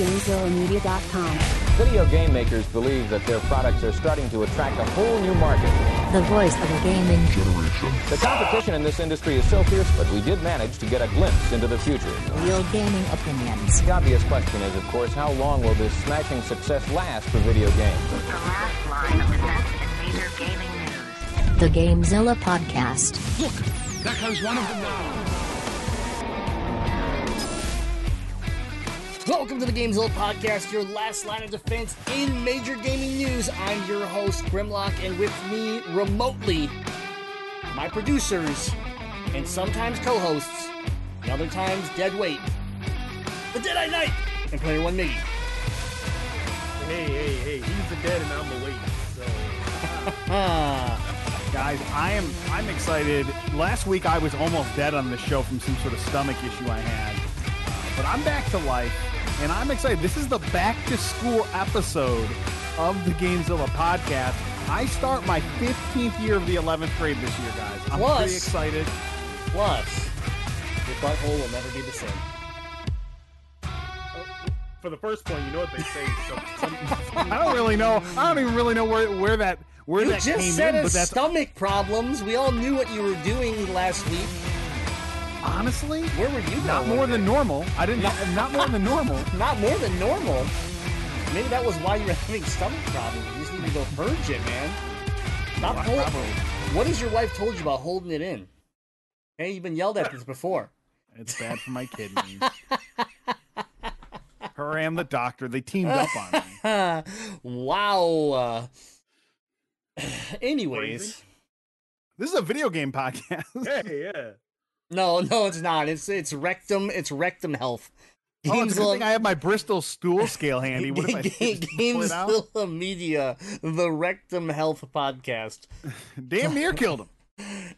GameZillaMedia.com. Video game makers believe that their products are starting to attract a whole new market. The voice of a gaming generation. The competition in this industry is so fierce, but we did manage to get a glimpse into the future. Real gaming opinions. The obvious question is, of course, how long will this smashing success last for video games? The last line of defense in major gaming news. The Gamezilla Podcast. Look, there comes one of them now. Welcome to the Games Gamezilla Podcast, your last line of defense in major gaming news. I'm your host, Grimlock, and with me remotely, my producers, and sometimes co hosts, and other times dead weight, the Dead Eye Knight, and Player One Miggy. Hey, hey, hey, he's the dead and I'm the weight. So Ah, Guys, I am I'm excited. Last week I was almost dead on the show from some sort of stomach issue I had. But I'm back to life and I'm excited. This is the back to school episode of the Gamezilla podcast. I start my 15th year of the 11th grade this year, guys. I'm Plus- pretty excited. plus, your butthole will never be the same. for the first point, you know what they say. Some, some, I don't really know. I don't even really know where where that where You that just came said in, a but that's stomach problems. We all knew what you were doing last week. Honestly Where were you not more than normal. I didn't not more than normal. Not more than normal. Maybe that was why you were having stomach problems. You just need to go purge it, man. Stop Well, holding. What has your wife told you about holding it in? Hey, you've been yelled at this before. It's bad for my kidneys. Her and the doctor, they teamed up on me. wow. Uh, anyways, Crazy. This is a video game podcast. hey, yeah. No, no, it's not. It's it's rectum. It's rectum health. Oh, it's a thing I have my Bristol stool scale handy. What if I just pull it out? Gamezilla Media, the Rectum Health Podcast. Damn near killed him.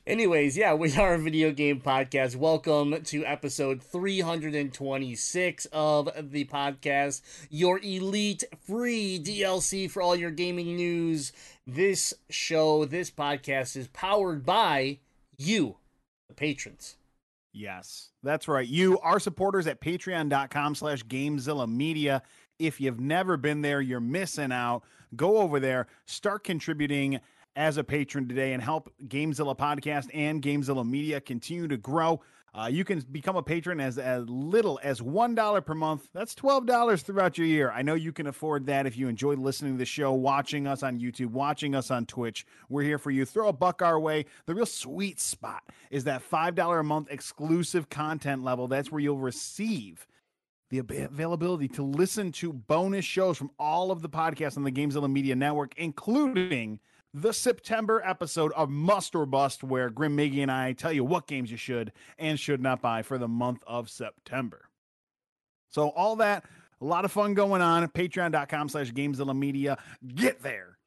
Anyways, yeah, we are a video game podcast. Welcome to episode 326 of the podcast, your elite free DLC for all your gaming news. This show, this podcast is powered by you, the patrons. Yes, that's right. You are supporters at patreon.com slash Gamezilla Media. If you've never been there, you're missing out. Go over there, start contributing as a patron today, and help Gamezilla Podcast and Gamezilla Media continue to grow. Uh, you can become a patron as, as little as $1 per month. That's $12 throughout your year. I know you can afford that if you enjoy listening to the show, watching us on YouTube, watching us on Twitch. We're here for you. Throw a buck our way. The real sweet spot is that $5 a month exclusive content level. That's where you'll receive the availability to listen to bonus shows from all of the podcasts on the Gamezilla Media Network, including the September episode of Must or Bust, where Grim Miggy and I tell you what games you should and should not buy for the month of September. So all that, a lot of fun going on. Patreon.com slash Gamezilla Media. Get there.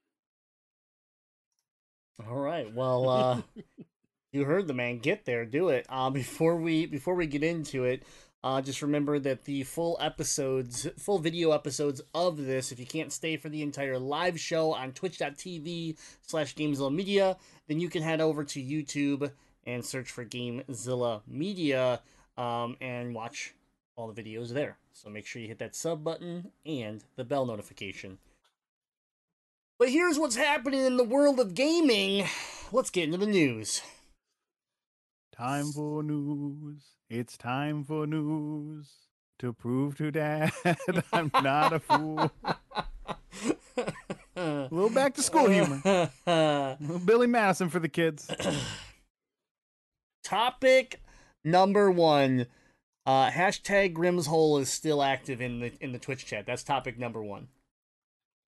All right. Well, uh you heard the man. Get there, do it. Uh before we before we get into it, uh just remember that the full episodes, full video episodes of this, if you can't stay for the entire live show on twitch.tv slash Gamezilla Media, then you can head over to YouTube and search for Gamezilla Media um and watch all the videos there. So make sure you hit that sub button and the bell notification. But here's what's happening in the world of gaming. Let's get into the news. Time for news. It's time for news. To prove to dad I'm not a fool. A little back to school humor. Little Billy Madison for the kids. Topic number one. Uh, hashtag Grimm's Hole is still active in the in the Twitch chat. That's topic number one.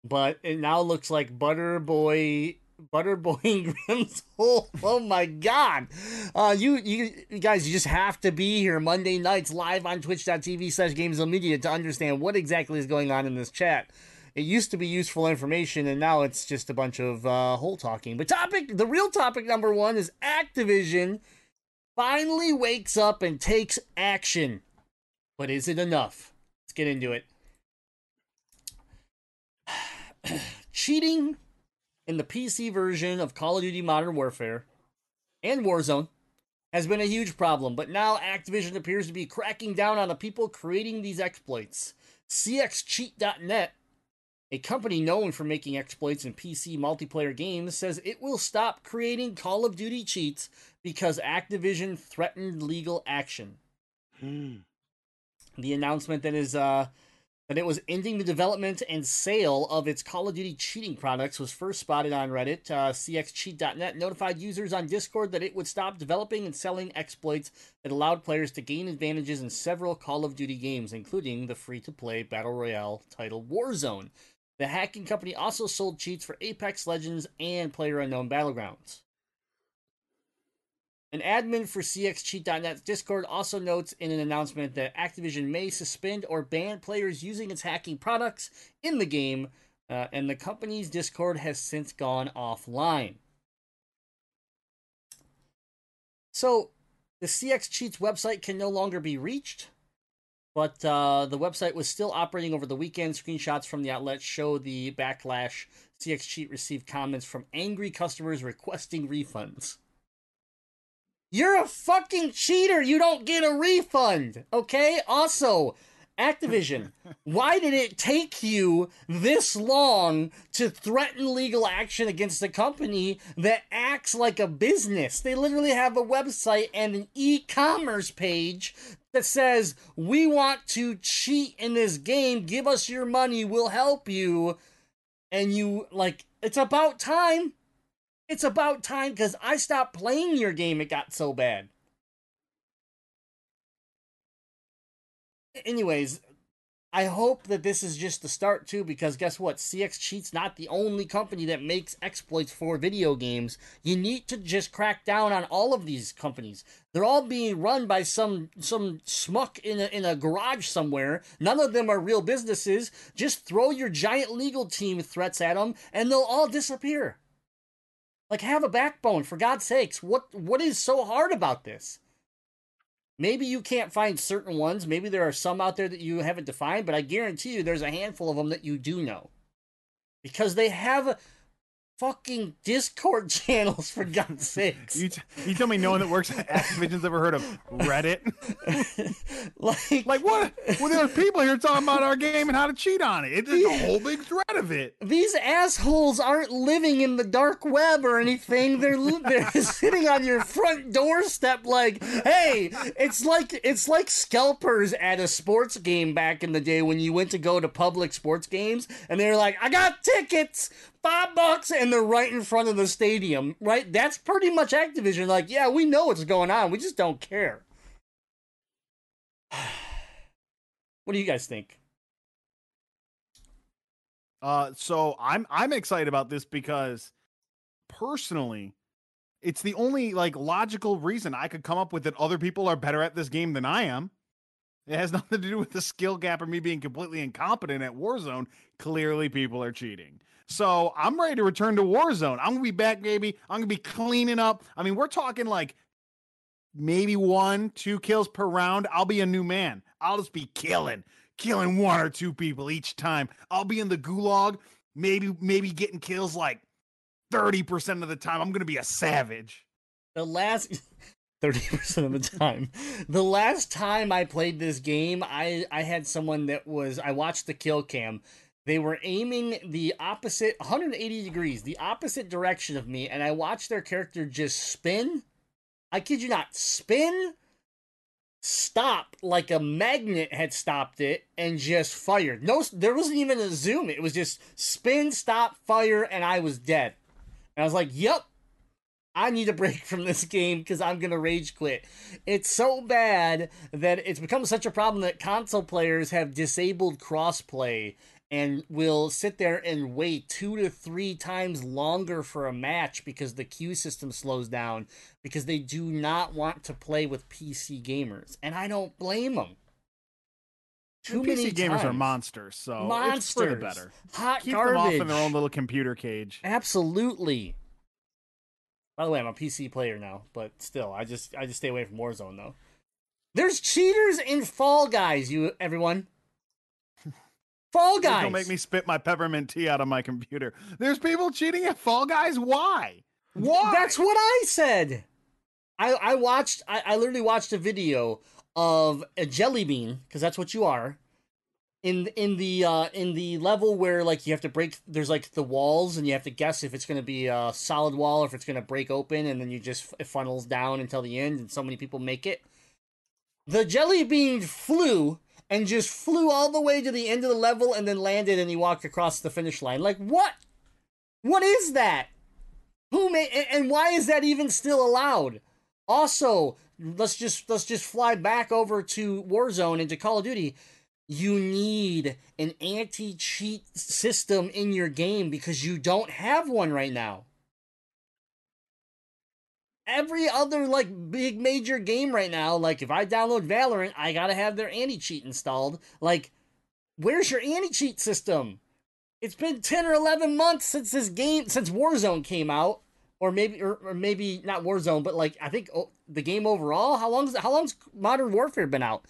But it now looks like Butterboy Butterboy and Hole. Oh my god. Uh you you you guys you just have to be here Monday nights live on twitch.tv slash games media to understand what exactly is going on in this chat. It used to be useful information and now it's just a bunch of uh hole talking. But topic the real topic number one is Activision finally wakes up and takes action. But is it enough? Let's get into it. Cheating in the PC version of Call of Duty Modern Warfare and Warzone has been a huge problem, but now Activision appears to be cracking down on the people creating these exploits. CXCheat.net, a company known for making exploits in PC multiplayer games, says it will stop creating Call of Duty cheats because Activision threatened legal action. The announcement that is uh, that it was ending the development and sale of its Call of Duty cheating products was first spotted on Reddit. Uh, CXCheat.net notified users on Discord that it would stop developing and selling exploits that allowed players to gain advantages in several Call of Duty games, including the free to play Battle Royale title Warzone. The hacking company also sold cheats for Apex Legends and PlayerUnknown Battlegrounds. An admin for CXCheat.net's Discord also notes in an announcement that Activision may suspend or ban players using its hacking products in the game, uh, and the company's Discord has since gone offline. So, the CX Cheats website can no longer be reached, but uh, the website was still operating over the weekend. Screenshots from the outlet show the backlash. CX Cheat received comments from angry customers requesting refunds. You're a fucking cheater. You don't get a refund. Okay? Also, Activision, why did it take you this long to threaten legal action against a company that acts like a business? They literally have a website and an e commerce page that says, We want to cheat in this game. Give us your money. We'll help you. And you, like, it's about time. It's about time because I stopped playing your game. It got so bad. Anyways, I hope that this is just the start too, because guess what? CX Cheat's not the only company that makes exploits for video games. You need to just crack down on all of these companies. They're all being run by some some smuck in a, in a garage somewhere. None of them are real businesses. Just throw your giant legal team threats at them, and they'll all disappear. Like have a backbone for God's sakes. What what is so hard about this? Maybe you can't find certain ones. Maybe there are some out there that you haven't defined, but I guarantee you there's a handful of them that you do know. Because they have fucking Discord channels for God's sakes. You, t- you tell me no one that works at Activision's ever heard of Reddit? like like what? Well, there's people here talking about our game and how to cheat on it. It's just a whole big thread of it. these assholes aren't living in the dark web or anything. They're they're sitting on your front doorstep like, "Hey, it's like it's like scalpers at a sports game back in the day when you went to go to public sports games and they're like, "I got tickets, 5 bucks." And they're right in front of the stadium, right? That's pretty much Activision like, "Yeah, we know what's going on. We just don't care." what do you guys think? Uh, so I'm I'm excited about this because personally, it's the only like logical reason I could come up with that other people are better at this game than I am. It has nothing to do with the skill gap or me being completely incompetent at Warzone. Clearly, people are cheating. So I'm ready to return to Warzone. I'm gonna be back, baby. I'm gonna be cleaning up. I mean, we're talking like maybe one, two kills per round. I'll be a new man. I'll just be killing, killing one or two people each time. I'll be in the gulag, maybe, maybe getting kills like 30% of the time. I'm gonna be a savage. the last 30% of the time the last time i played this game i i had someone that was i watched the kill cam they were aiming the opposite 180 degrees the opposite direction of me and i watched their character just spin. I kid you not spin stop like a magnet had stopped it and just fired. No there wasn't even a zoom. It was just spin stop fire and i was dead. And i was like yep I need a break from this game because I'm gonna rage quit. It's so bad that it's become such a problem that console players have disabled crossplay and will sit there and wait two to three times longer for a match because the queue system slows down because they do not want to play with PC gamers, and I don't blame them. Too And many PC gamers are monsters, so it's for Monsters. the better. Hot Keep garbage. them off in their own little computer cage. Absolutely. By the way, I'm a PC player now, but still, I just I just stay away from Warzone though. There's cheaters in Fall Guys, you everyone. Fall Guys. Don't make me spit my peppermint tea out of my computer. There's people cheating at Fall Guys. Why? Why? That's what I said. I I watched I, I literally watched a video of a jelly bean because that's what you are. in in the uh in the level where like you have to break there's like the walls and you have to guess if it's going to be a solid wall or if it's going to break open and then you just it funnels down until the end and so many people make it the jelly bean flew and just flew all the way to the end of the level and then landed and he walked across the finish line. Like what? What is that? Who made and- and why is that even still allowed? Also let's just let's just fly back over to warzone and to call of duty. You need an anti-cheat system in your game because you don't have one right now every other like big major game right now like if i download valorant i gotta have their anti-cheat installed. Like where's your anti-cheat system? It's been 10 or 11 months since this game since warzone came out. Or maybe or, or maybe not warzone but like i think oh, the game overall. How long's how long's modern warfare been out?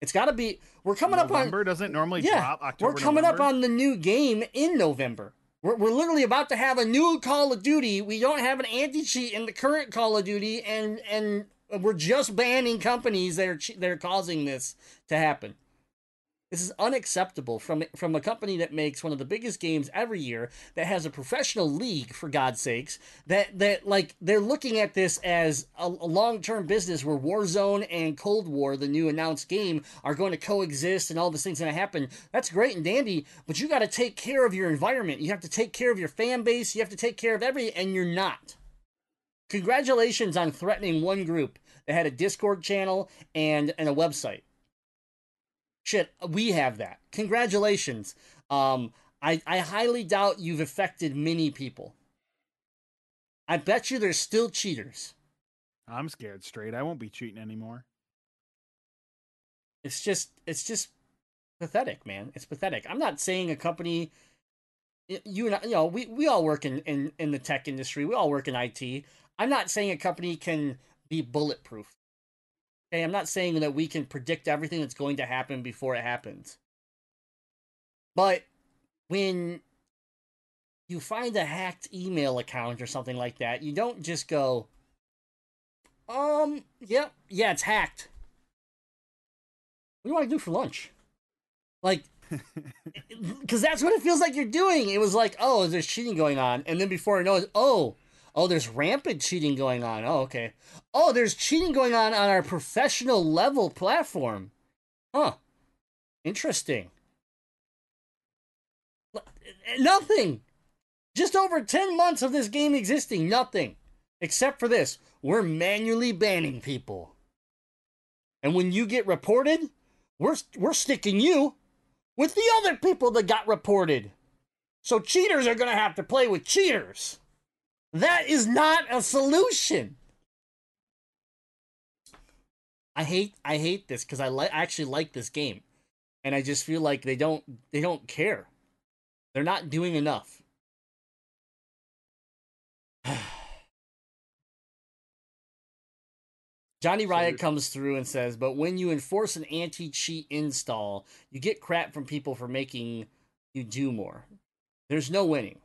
It's got to be we're coming up on November doesn't normally yeah, drop. October, we're coming up on the new game in November. We're, we're literally about to have a new Call of Duty. We don't have an anti cheat in the current Call of Duty, and and we're just banning companies that are that are causing this to happen. This is unacceptable from from a company that makes one of the biggest games every year, that has a professional league for God's sakes. That that like they're looking at this as a, a long term business where Warzone and Cold War, the new announced game, are going to coexist and all these things going to happen. That's great and dandy, but you got to take care of your environment. You have to take care of your fan base. You have to take care of every, and you're not. Congratulations on threatening one group that had a Discord channel and and a website shit we have that. Congratulations. Um i i highly doubt you've affected many people. I bet you there's still cheaters. I'm scared straight. I won't be cheating anymore. it's just it's just pathetic man. It's pathetic. I'm not saying a company you and I, you know we, we all work in, in in the tech industry. We all work in it i'm not saying a company can be bulletproof okay i'm not saying that we can predict everything that's going to happen before it happens but when you find a hacked email account or something like that you don't just go um yep yeah it's hacked what do you want to do for lunch? Like, because that's what it feels like you're doing. It was like, oh, there's cheating going on, and then before I know it, oh, oh, there's rampant cheating going on. Oh, okay. Oh, there's cheating going on on our professional level platform. Huh. Interesting. Nothing. Just over 10 months of this game existing, nothing. Except for this, we're manually banning people. And when you get reported, we're we're sticking you with the other people that got reported. So cheaters are going to have to play with cheaters. That is not a solution. I hate I hate this cuz I like I actually like this game. And I just feel like they don't they don't care. They're not doing enough. Johnny Riot comes through and says, but when you enforce an anti cheat install, you get crap from people for making you do more. There's no winning.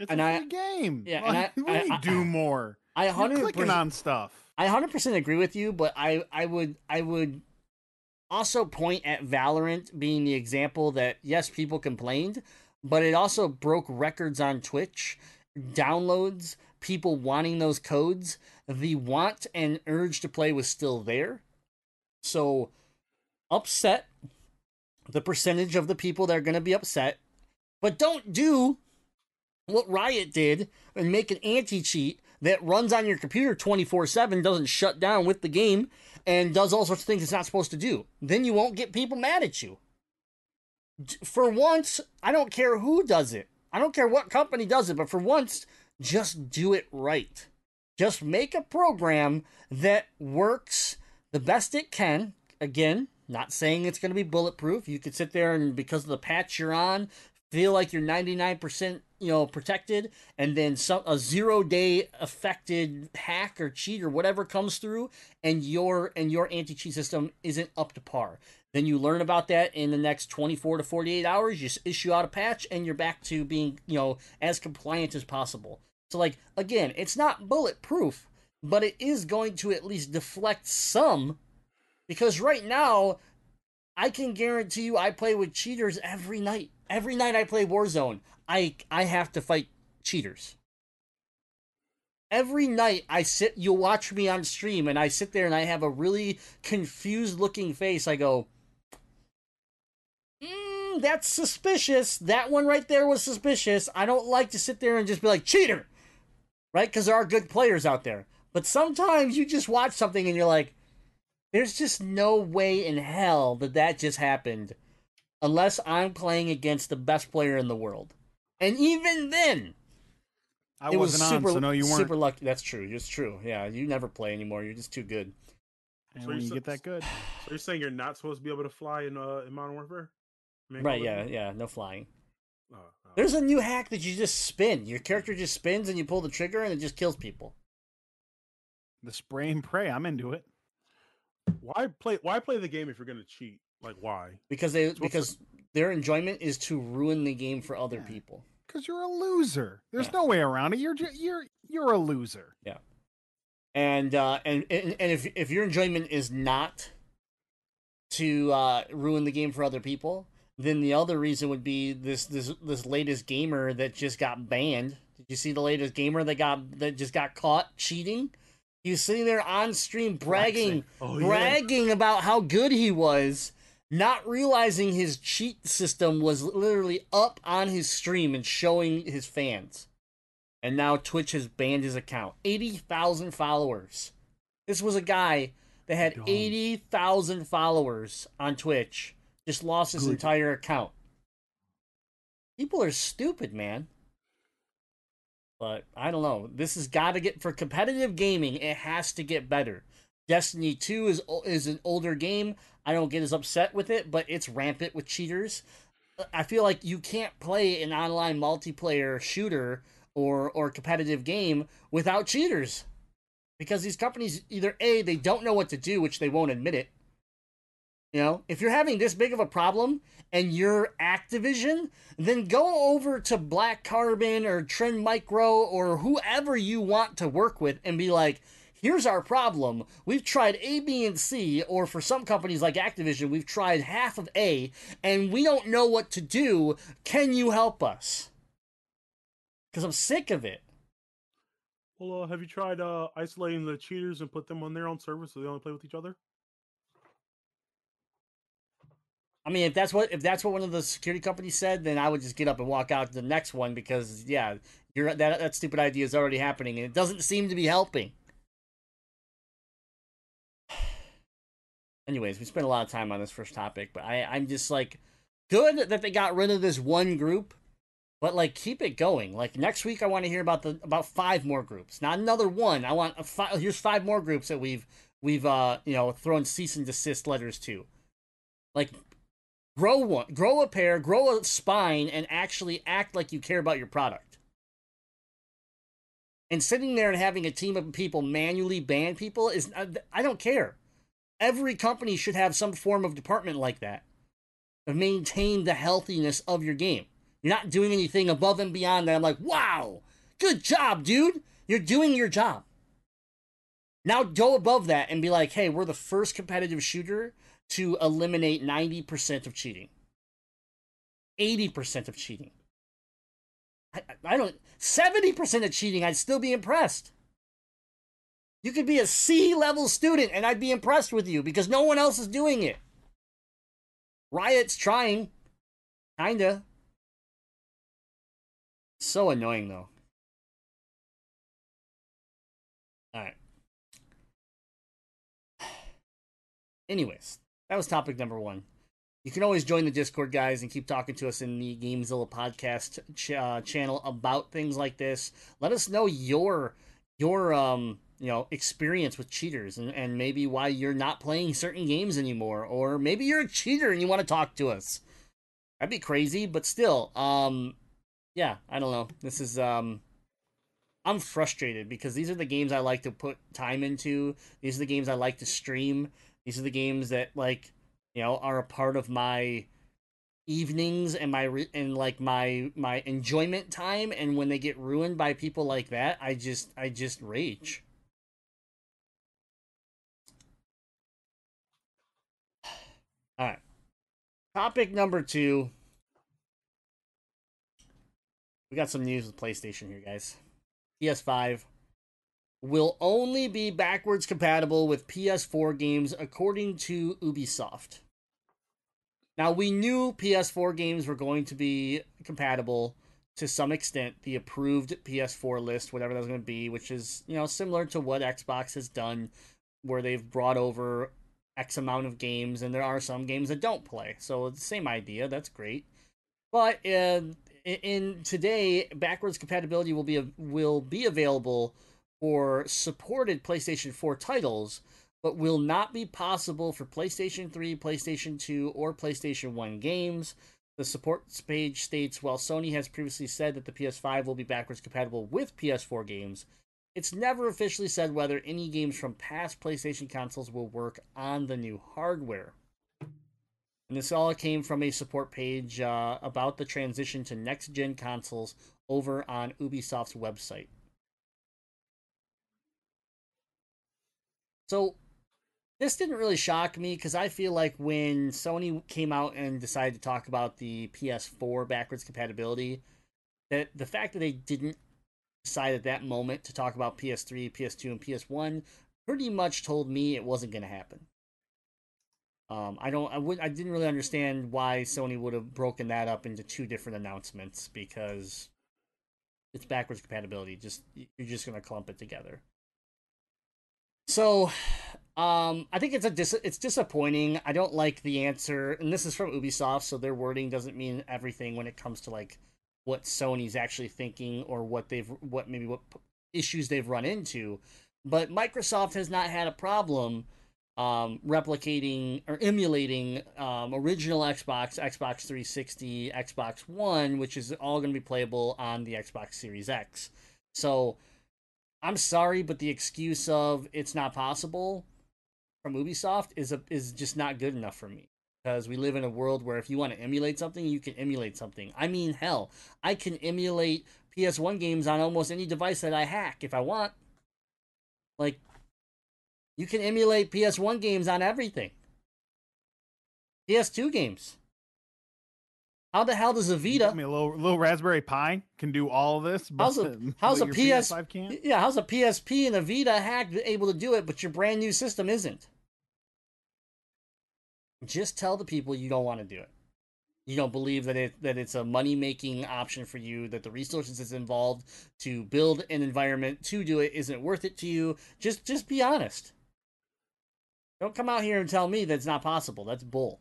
It's And a I- game. yeah, and Like, I- what do I- do more? I 100 clicking on stuff. I 100% agree with you, but I I would I would also point at Valorant being the example that yes, people complained, but it also broke records on Twitch, downloads, people wanting those codes. The want and urge to play was still there. So upset the percentage of the people that are going to be upset, but don't do what Riot did and make an anti cheat that runs on your computer 24 7, doesn't shut down with the game, and does all sorts of things it's not supposed to do. Then you won't get people mad at you. For once, I don't care who does it. I don't care what company does it, but for once, just do it right. Just make a program that works the best it can. Again, not saying it's going to be bulletproof. You could sit there and because of the patch you're on, feel like you're 99% you know protected and then some a zero day affected hack or cheat or whatever comes through and your and your anti-cheat system isn't up to par. Then you learn about that in the next 24 to 48 hours you issue out a patch and you're back to being you know as compliant as possible. So like again it's not bulletproof but it is going to at least deflect some because right now I can guarantee you I play with cheaters every night. Every night I play Warzone, I I have to fight cheaters. Every night I sit you'll watch me on stream and I sit there and I have a really confused looking face. I go, mm, that's suspicious. That one right there was suspicious. I don't like to sit there and just be like, cheater! Right? Because there are good players out there. But sometimes you just watch something and you're like, there's just no way in hell that that just happened unless I'm playing against the best player in the world. And even then, I it was wasn't super, on, so no, you weren't. super lucky. That's true. It's true. Yeah, you never play anymore. You're just too good. And So when you're so- get that good, So you're saying you're not supposed to be able to fly in uh in Modern Warfare? Main Right? Yeah, of yeah. No flying. Oh, oh. There's a new hack that you just spin. Your character just spins and you pull the trigger and it just kills people. the spray and pray, I'm into it. Why play? Why play the game if you're gonna cheat? Like why? Because they what's because their enjoyment is to ruin the game for other Yeah. people. Because you're a loser. There's Yeah. no way around it. You're you're you're a loser. Yeah. And uh, and and and if if your enjoyment is not to uh, ruin the game for other people, then the other reason would be this this this latest gamer that just got banned. Did you see the latest gamer that got that just got caught cheating? He was sitting there on stream bragging, Oh, yeah. bragging about how good he was, not realizing his cheat system was literally up on his stream and showing his fans. And now Twitch has banned his account. 80,000 followers. This was a guy that had Dumb. 80,000 followers on Twitch. Just lost his Good. entire account. People are stupid, man. But I don't know. This has got to get for competitive gaming. It has to get better. Destiny Two is is an older game. I don't get as upset with it, but it's rampant with cheaters. Uh, I feel like you can't play an online multiplayer shooter or or competitive game without cheaters, because these companies either a they don't know what to do, which they won't admit it. You know, if you're having this big of a problem and you're Activision, then go over to Black Carbon or Trend Micro or whoever you want to work with and be like, here's our problem. We've tried A, B, and C, or for some companies like Activision, we've tried half of A, and we don't know what to do. Can you help us? Because I'm sick of it. Well, uh, have you tried uh isolating the cheaters and put them on their own server so they only play with each other? I mean, if that's what if that's what one of the security companies said, then I would just get up and walk out to the next one because yeah, you're that that stupid idea is already happening and it doesn't seem to be helping. Anyways, we spent a lot of time on this first topic, but I I'm just like good that they got rid of this one group, but like keep it going. Like next week, I want to hear about the about five more groups, not another one. I want a five. Here's five more groups that we've we've uh you know thrown cease and desist letters to. Like grow one, grow a pair, grow a spine, and actually act like you care about your product. And sitting there and having a team of people manually ban people is, I don't care. Every company should have some form of department like that to maintain the healthiness of your game. You're not doing anything above and beyond that. I'm like, wow, good job, dude. You're doing your job. Now go above that and be like, hey, we're the first competitive shooter to eliminate 90% of cheating, 80% of cheating. I, I don't, 70% of cheating, I'd still be impressed. You could be a C level student and I'd be impressed with you because no one else is doing it. Riot's trying. Kinda. So annoying though. Alright. Anyways, that was topic number one. You can always join the Discord, guys, and keep talking to us in the Gamezilla podcast ch- uh, channel about things like this. Let us know your your um you know experience with cheaters and, and maybe why you're not playing certain games anymore, or maybe you're a cheater and you want to talk to us. That'd be crazy, but still, um, yeah, I don't know. This is um. I'm frustrated because these are the games I like to put time into. These are the games I like to stream. These are the games that like you know are a part of my evenings and my re- and like my my enjoyment time and when they get ruined by people like that i just i just rage all right Topic number two. We got some news with PlayStation here, guys. PS5 will only be backwards compatible with PS4 games according to Ubisoft. Now, we knew PS4 games were going to be compatible to some extent, the approved PS4 list, whatever that's going to be, which is, you know, similar to what Xbox has done, where they've brought over X amount of games, and there are some games that don't play. So it's the same idea. That's great. But uh, in today, backwards compatibility will be will be available for supported PlayStation 4 titles, but will not be possible for PlayStation 3, PlayStation 2, or PlayStation 1 games. The support page states while Sony has previously said that the PS5 will be backwards compatible with PS4 games, it's never officially said whether any games from past PlayStation consoles will work on the new hardware. And this all came from a support page uh, about the transition to next gen consoles over on Ubisoft's website. So, this didn't really shock me because I feel like when Sony came out and decided to talk about the PS4 backwards compatibility, that the fact that they didn't decide at that moment to talk about PS3, PS2, and PS1 pretty much told me it wasn't going to happen. Um, I don't, I would, I didn't really understand why Sony would have broken that up into two different announcements because it's backwards compatibility. Just you're just going to clump it together. So, um, I think it's a dis- it's disappointing. I don't like the answer, and this is from Ubisoft, so their wording doesn't mean everything when it comes to like what Sony's actually thinking or what they've what maybe what issues they've run into. But Microsoft has not had a problem um, replicating or emulating um, original Xbox, Xbox 360, Xbox One, which is all going to be playable on the Xbox Series X. So I'm sorry, but the excuse of it's not possible from Ubisoft is a, is just not good enough for me. Because we live in a world where if you want to emulate something, you can emulate something. I mean, hell, I can emulate PS1 games on almost any device that I hack if I want. Like, you can emulate PS1 games on everything. PS2 games. How the hell does a Vita? I mean, a little, little Raspberry Pi can do all of this. But, How's a how's a PS? PS5 can't? Yeah, how's a PSP and a Vita hack able to do it, but your brand new system isn't? Just tell the people you don't want to do it. You don't believe that it that it's a money making option for you. That the resources that's involved to build an environment to do it isn't worth it to you. Just just be honest. Don't come out here and tell me that's not possible. That's bull.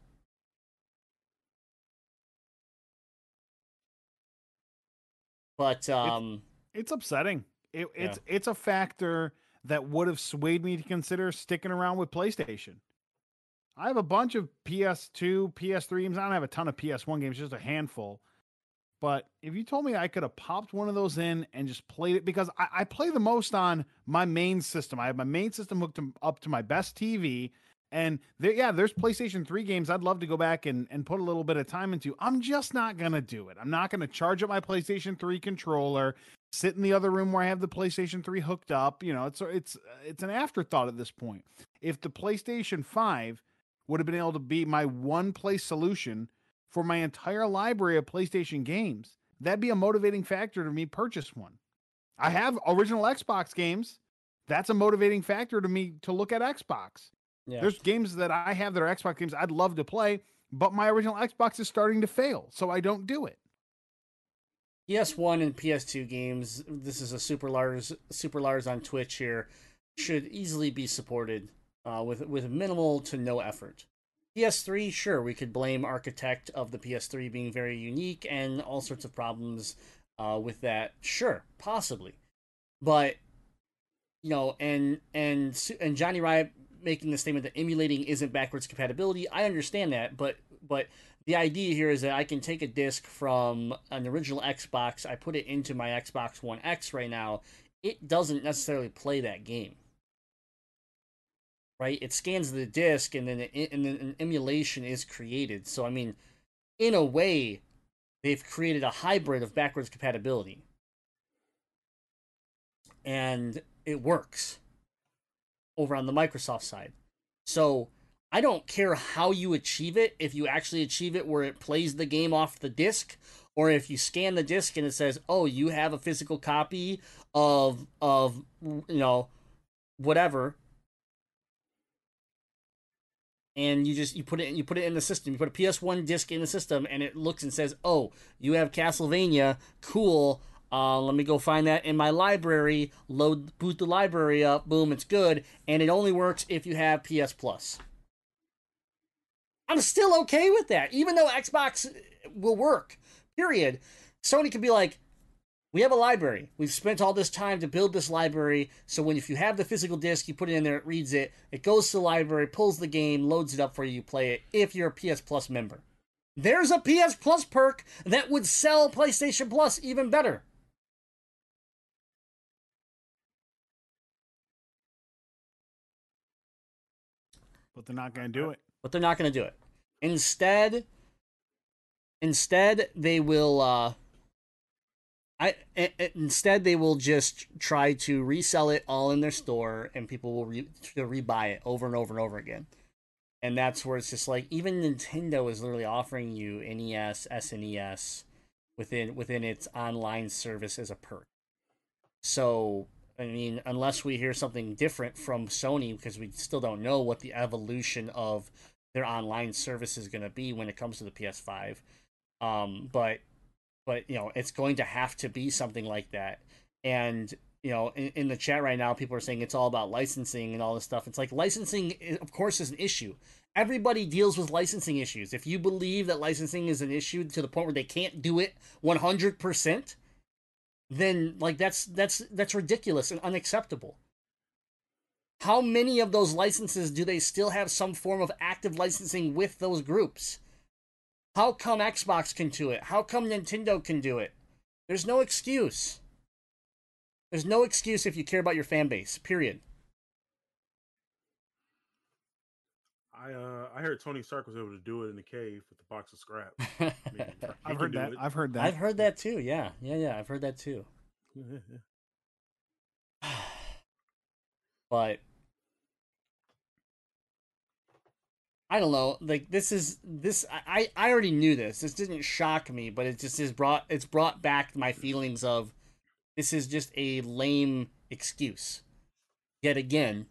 But um, It's upsetting. It, it's it's a factor that would have swayed me to consider sticking around with PlayStation. I have a bunch of PS2, PS3 games. I don't have a ton of PS1 games, just a handful. But if you told me I could have popped one of those in and just played it, because I, I play the most on my main system. I have my main system hooked up to my best TV. And there, yeah, there's PlayStation 3 games I'd love to go back and, and put a little bit of time into. I'm just not going to do it. I'm not going to charge up my PlayStation 3 controller, sit in the other room where I have the PlayStation 3 hooked up. You know, it's it's it's an afterthought at this point. If the PlayStation 5 would have been able to be my one place solution for my entire library of PlayStation games, that'd be a motivating factor to me purchase one. I have original Xbox games. That's a motivating factor to me to look at Xbox. yeah. There's games that I have that are Xbox games I'd love to play, but my original Xbox is starting to fail, so I don't do it. PS1 and PS2 games, this is a Super Lars Super Lars on Twitch here, should easily be supported uh, with with minimal to no effort. PS3, sure, we could blame Architect of the PS3 being very unique and all sorts of problems uh, with that. Sure, possibly, but you know, and and and Johnny Riot making the statement that emulating isn't backwards compatibility. I understand that, but but the idea here is that I can take a disc from an original Xbox, I put it into my Xbox One X right now. It doesn't necessarily play that game. Right? It scans the disc and then it, and then an emulation is created. So I mean, in a way, they've created a hybrid of backwards compatibility. And it works over on the Microsoft side. So I don't care how you achieve it, if you actually achieve it where it plays the game off the disc, or if you scan the disc and it says, "Oh, you have a physical copy of of you know whatever," and you just you put it you put it in the system. You put a PS1 disc in the system, and it looks and says, "Oh, you have Castlevania. Cool. Uh, let me go find that in my library. Load boot the library up. Boom, it's good. And it only works if you have PS Plus." I'm still okay with that, even though Xbox will work. Period. Sony could be like, we have a library. We've spent all this time to build this library. So when if you have the physical disc, you put it in there, it reads it, it goes to the library, pulls the game, loads it up for you, you play it. If you're a PS Plus member, there's a PS Plus perk that would sell PlayStation Plus even better. But they're not going to do it. but they're not going to do it. Instead, instead they will. Uh, I instead they will just try to resell it all in their store, and people will re, to rebuy it over and over and over again. And that's where it's just like even Nintendo is literally offering you NES, SNES within within its online service as a perk. So I mean, unless we hear something different from Sony, because we still don't know what the evolution of their online service is going to be when it comes to the PS5. Um, but but you know, it's going to have to be something like that. And you know, in, in the chat right now, people are saying it's all about licensing and all this stuff. It's like licensing, eh, of course, is an issue. Everybody deals with licensing issues. If you believe that licensing is an issue to the point where they can't do it one hundred percent, then like that's that's that's ridiculous and unacceptable. How many of those licenses do they still have some form of active licensing with those groups? How come Xbox can do it? How come Nintendo can do it? There's no excuse. There's no excuse if you care about your fan base. Period. I uh I heard Tony Stark was able to do it in the cave with the box of scrap. I mean, I've can heard that. it. I've heard that. I've heard that too. Yeah, yeah, yeah. I've heard that too. but I don't know. Like this is this. I I already knew this. This didn't shock me, but it just is brought. It's brought back my feelings of this is just a lame excuse. Yet again,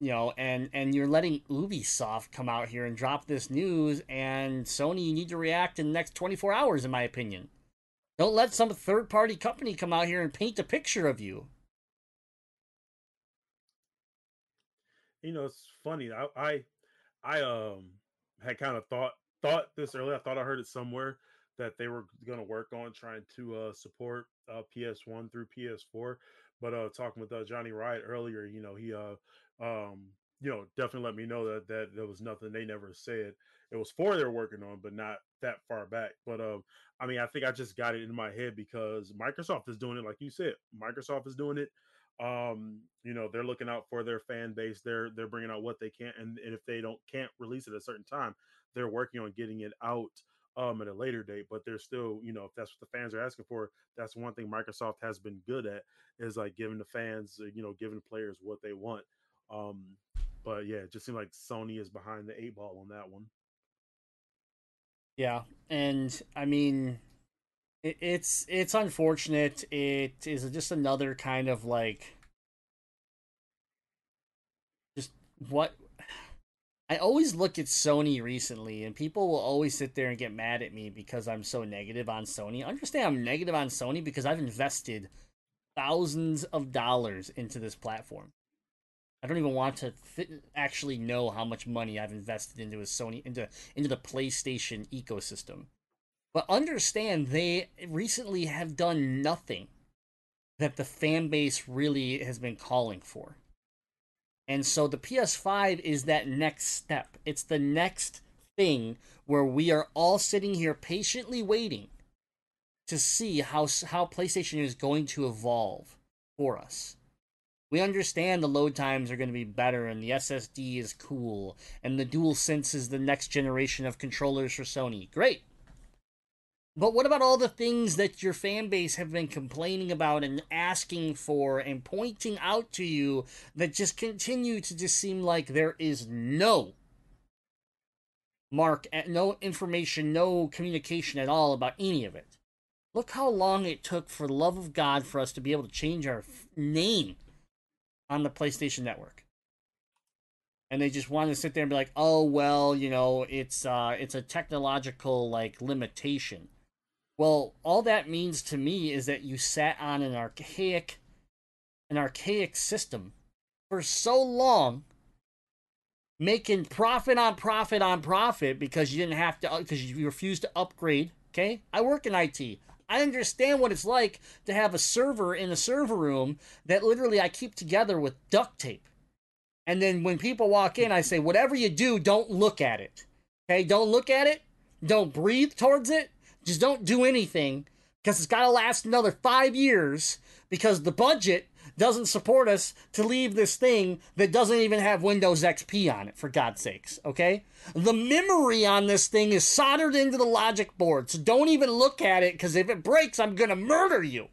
you know, and and you're letting Ubisoft come out here and drop this news, and Sony, you need to react in the next 24 hours, in my opinion. Don't let some third party company come out here and paint a picture of you. you know, it's funny. I I, I um had kind of thought thought this earlier. I thought I heard it somewhere that they were going to work on trying to uh, support uh, PS1 through PS4. But uh, talking with uh, Johnny Riot earlier, you know, he uh um you know definitely let me know that that there was nothing they never said it was four they're working on, but not that far back. But um, I mean, I think I just got it in my head because Microsoft is doing it, like you said. Microsoft is doing it um you know they're looking out for their fan base they're they're bringing out what they can and, and if they don't can't release it at a certain time they're working on getting it out um at a later date but they're still you know if that's what the fans are asking for that's one thing microsoft has been good at is like giving the fans you know giving players what they want um but yeah it just seems like sony is behind the eight ball on that one. Yeah, and I mean, it's it's unfortunate. It is just another kind of like, just what. I always look at Sony recently, and people will always sit there and get mad at me because I'm so negative on Sony. Understand, I'm negative on Sony because I've invested thousands of dollars into this platform. I don't even want to th- actually know how much money I've invested into a Sony into into the PlayStation ecosystem. But understand they recently have done nothing that the fan base really has been calling for. And so the PS5 is that next step. It's the next thing where we are all sitting here patiently waiting to see how how PlayStation is going to evolve for us. We understand the load times are going to be better and the SSD is cool and the DualSense is the next generation of controllers for Sony. Great. But what about all the things that your fan base have been complaining about and asking for and pointing out to you that just continue to just seem like there is no mark, eh, no information, no communication at all about any of it? Look how long it took for the love of God for us to be able to change our name on the PlayStation Network. And they just want to sit there and be like, "Oh well, you know, it's uh it's a technological like limitation." Well, all that means to me is that you sat on an archaic an archaic system for so long making profit on profit on profit because you didn't have to uh, because you refused to upgrade, okay? I work in IT. I understand what it's like to have a server in a server room that literally I keep together with duct tape. And then when people walk in, I say, whatever you do, don't look at it. Okay, don't look at it. Don't breathe towards it. Just don't do anything because it's got to last another five years because the budget doesn't support us to leave this thing that doesn't even have Windows XP on it, for God's sakes, okay? The memory on this thing is soldered into the logic board, so don't even look at it because if it breaks, I'm going to murder you.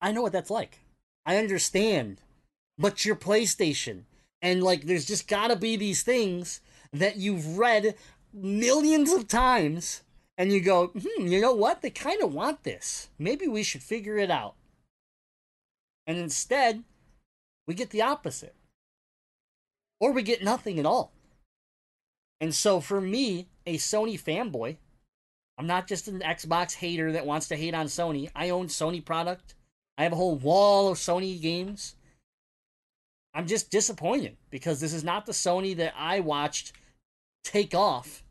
I know what that's like. I understand. But your PlayStation. And like, there's just got to be these things that you've read millions of times and you go, hmm, you know what? They kind of want this. Maybe we should figure it out. And instead, we get the opposite. Or we get nothing at all. And so for me, a Sony fanboy, I'm not just an Xbox hater that wants to hate on Sony. I own Sony product. I have a whole wall of Sony games. I'm just disappointed because this is not the Sony that I watched take off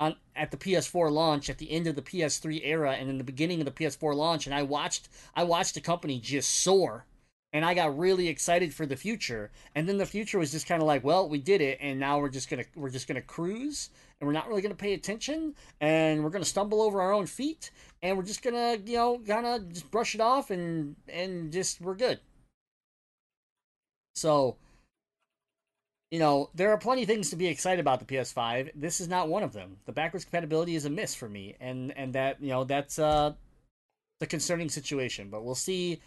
on at the PS4 launch at the end of the PS3 era and in the beginning of the PS4 launch and I watched I watched the company just soar and I got really excited for the future and then the future was just kind of like well we did it and now we're just to we're just to cruise and we're not really to pay attention and we're to stumble over our own feet and we're just to you know kind of just brush it off and and just we're good. So you know, there are plenty of things to be excited about the PS5. This is not one of them. The backwards compatibility is a miss for me, and and that you know that's uh, the concerning situation. But we'll see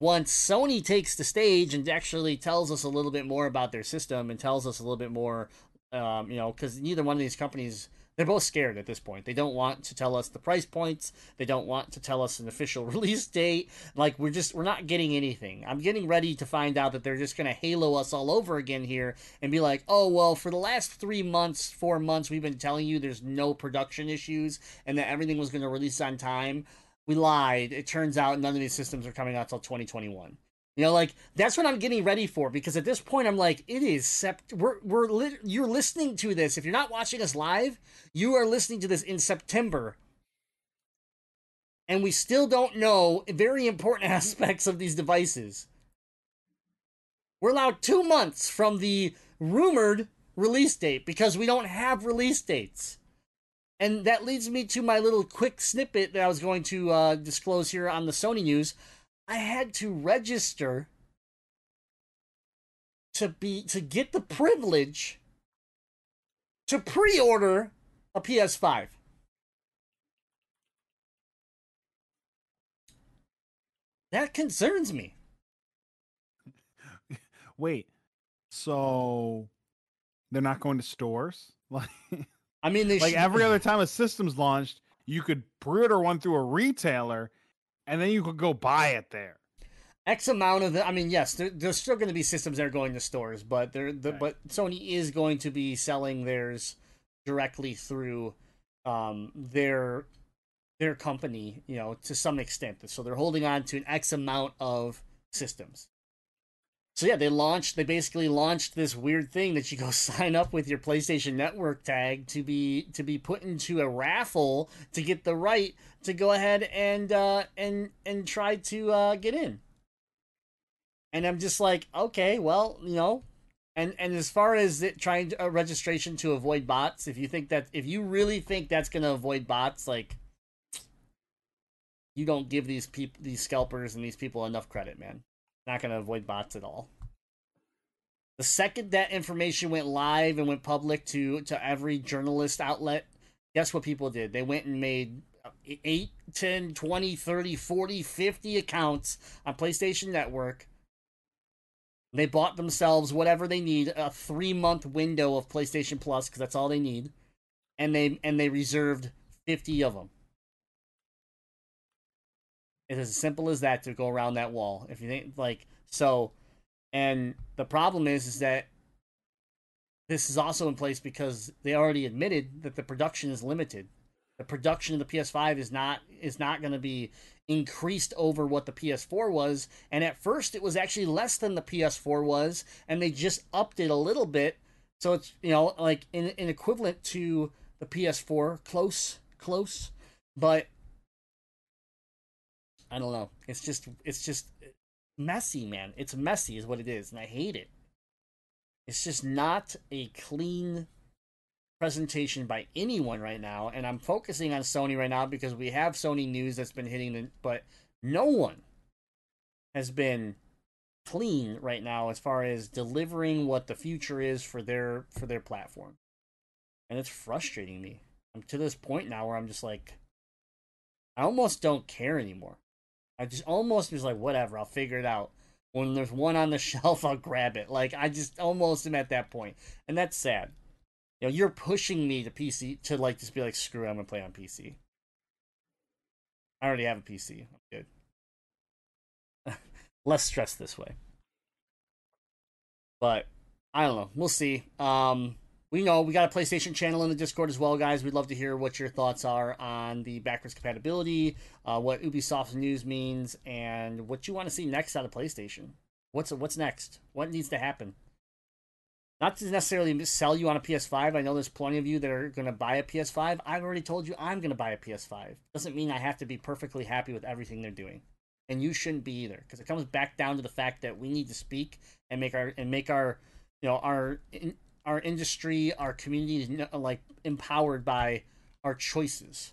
once Sony takes the stage and actually tells us a little bit more about their system and tells us a little bit more, um, you know, because neither one of these companies they're both scared at this point. They don't want to tell us the price points. They don't want to tell us an official release date. Like we're just we're not getting anything. I'm getting ready to find out that they're just going to halo us all over again here and be like, "Oh, well, for the last 3 months, 4 months we've been telling you there's no production issues and that everything was going to release on time." We lied. It turns out none of these systems are coming out till 2021. You know, like that's what I'm getting ready for because at this point I'm like, it is sept. We're we're lit- you're listening to this. If you're not watching us live, you are listening to this in September, and we still don't know very important aspects of these devices. We're allowed two months from the rumored release date because we don't have release dates. And that leads me to my little quick snippet that I was going to uh, disclose here on the Sony news. I had to register to be to get the privilege to pre-order a PS5. That concerns me. Wait, so they're not going to stores? Like, I mean, they like should- every other time a system's launched, you could pre-order one through a retailer, and then you could go buy it there. X amount of the. I mean, yes, there, there's still going to be systems that are going to stores, but they're the Right. but Sony is going to be selling theirs directly through um their their company, you know, to some extent. So they're holding on to an X amount of systems. So yeah, they launched. They basically launched this weird thing that you go sign up with your PlayStation Network tag to be to be put into a raffle to get the right to go ahead and uh, and and try to uh, get in. And I'm just like, okay, well, you know, and and as far as it trying to, uh, registration to avoid bots, if you think that if you really think that's gonna avoid bots, like you don't give these people these scalpers and these people enough credit, man. Not gonna avoid bots at all. The second that information went live and went public to to every journalist outlet Guess what people did? They went and made 8, 10, 20, 30, 40, 50 accounts on PlayStation Network. They bought themselves whatever they need, a 3-month window of PlayStation Plus cuz that's all they need. And they and they reserved 50 of them. It's as simple as that to go around that wall. If you think like so and the problem is is that this is also in place because they already admitted that the production is limited. The production of the PS5 is not is not going to be increased over what the PS4 was, and at first it was actually less than the PS4 was, and they just upped it a little bit. So it's you know like in an equivalent to the PS4, close, close, but I don't know. It's just it's just messy, man. It's messy is what it is, and I hate it. It's just not a clean presentation by anyone right now, and I'm focusing on Sony right now because we have Sony news that's been hitting the but no one has been clean right now as far as delivering what the future is for their for their platform. And it's frustrating me. I'm to this point now where I'm just like I almost don't care anymore. I just almost was like, whatever, I'll figure it out. When there's one on the shelf, I'll grab it. Like I just almost am at that point, and that's sad. You know, you're pushing me to PC to like just be like, screw, it, I'm gonna play on PC. I already have a PC. I'm good. Less stress this way. But I don't know. We'll see. Um, we know we got a PlayStation channel in the Discord as well, guys. We'd love to hear what your thoughts are on the backwards compatibility, uh, what Ubisoft's news means, and what you want to see next out of PlayStation. What's what's next? What needs to happen? Not to necessarily sell you on a PS5. I know there's plenty of you that are going to buy a PS5. I've already told you I'm going to buy a PS5. Doesn't mean I have to be perfectly happy with everything they're doing, and you shouldn't be either, because it comes back down to the fact that we need to speak and make our and make our you know our our industry, our community like empowered by our choices.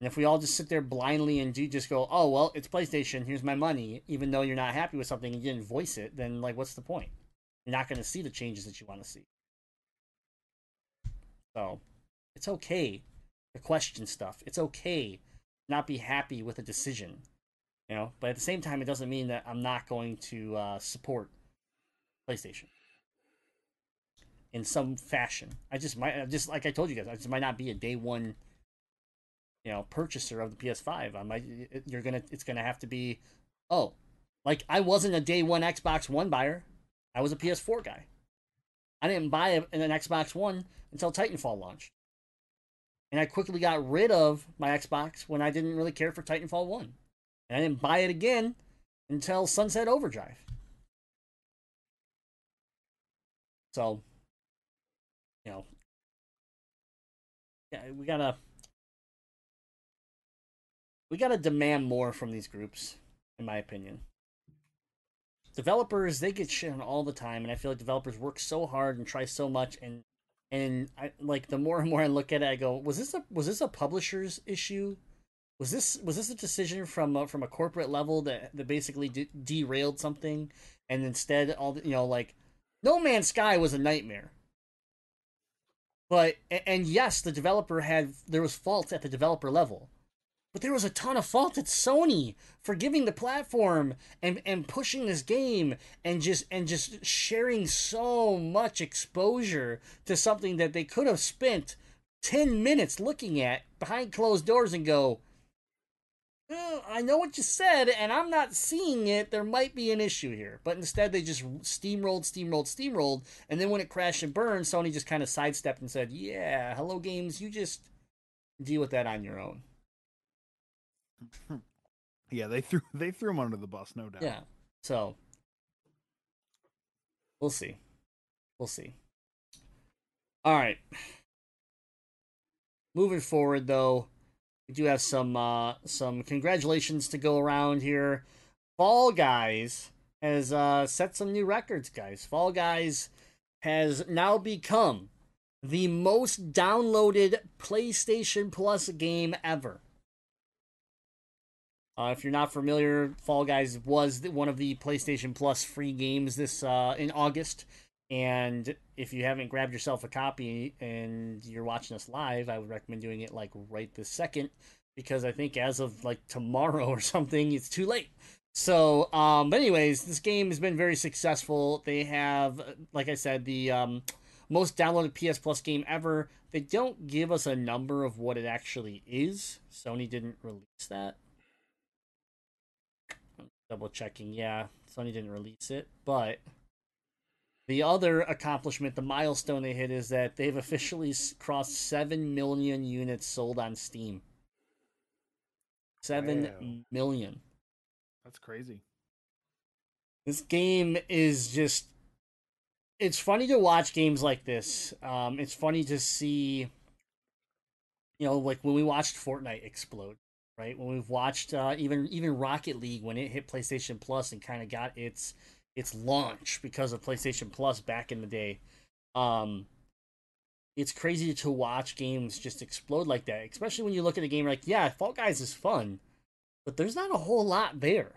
And if we all just sit there blindly and do just go, oh well, it's PlayStation, here's my money, even though you're not happy with something and you didn't voice it, then like what's the point? You're not going to see the changes that you want to see. So, it's okay to question stuff. It's okay not be happy with a decision, you know. But at the same time, it doesn't mean that I'm not going to uh, support PlayStation in some fashion. I just might just like I told you guys, I just might not be a day one, you know, purchaser of the PS5. I might you're gonna it's gonna have to be, oh, like I wasn't a day one Xbox One buyer. I was a PS4 guy. I didn't buy an Xbox One until Titanfall launched, and I quickly got rid of my Xbox when I didn't really care for Titanfall One, and I didn't buy it again until Sunset Overdrive. So you know, yeah, we gotta we gotta demand more from these groups, in my opinion. Developers they get shit on all the time, and I feel like developers work so hard and try so much, and and I like the more and more I look at it, I go, was this a was this a publisher's issue? Was this was this a decision from a, from a corporate level that that basically de- derailed something, and instead all the, you know like No Man's Sky was a nightmare but and yes, the developer had there was fault at the developer level. But there was a ton of fault at Sony for giving the platform and, and pushing this game and just and just sharing so much exposure to something that they could have spent 10 minutes looking at behind closed doors and go, Hmm, I know what you said, and I'm not seeing it. There might be an issue here. But instead, they just steamrolled, steamrolled, steamrolled. And then when it crashed and burned, Sony just kind of sidestepped and said, Yeah, hello, games, you just deal with that on your own. yeah, they threw they threw him under the bus, no doubt. Yeah. So we'll see. We'll see. All right. Moving forward, though, do have some uh, some congratulations to go around here. Fall Guys has uh, set some new records, guys. Fall Guys has now become the most downloaded PlayStation Plus game ever. Uh, if you're not familiar, Fall Guys was one of the PlayStation Plus free games this uh, in August, And if you haven't grabbed yourself a copy and you're watching us live, I would recommend doing it like right this second because I think as of like tomorrow or something, it's too late. So, um, but anyways, this game has been very successful. They have, like I said, the um, most downloaded PS Plus game ever. They don't give us a number of what it actually is. Sony didn't release that. I'm double checking. Yeah, Sony didn't release it, but the other accomplishment, the milestone they hit, is that they've officially crossed seven million units sold on Steam. Seven Wow. million. That's crazy. This game is just it's funny to watch games like this. Um it's funny to see you know like when we watched Fortnite explode, right? When we've watched uh even even Rocket League when it hit PlayStation Plus and kind of got its its launch because of PlayStation Plus back in the day. Um it's crazy to watch games just explode like that, especially when you look at a game like, yeah, Fall Guys is fun, but there's not a whole lot there.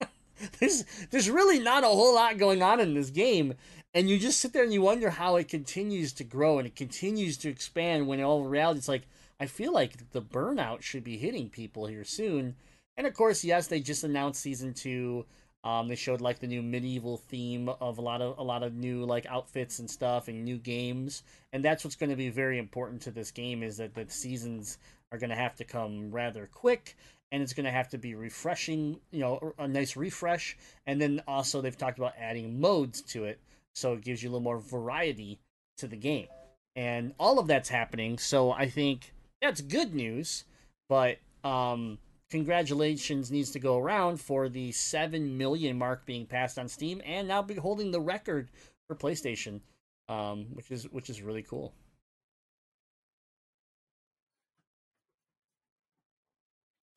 there's there's really not a whole lot going on in this game and you just sit there and you wonder how it continues to grow and it continues to expand when in all reality it's like i feel like the burnout should be hitting people here soon and of course yes they just announced season two um, they showed like the new medieval theme of a lot of a lot of new like outfits and stuff and new games and that's what's going to be very important to this game is that the seasons are going to have to come rather quick and it's going to have to be refreshing, you know, a nice refresh. And then also they've talked about adding modes to it, so it gives you a little more variety to the game. And all of that's happening, so I think that's good news. But um, congratulations needs to go around for the seven million mark being passed on Steam, and now be holding the record for PlayStation, um, which is which is really cool.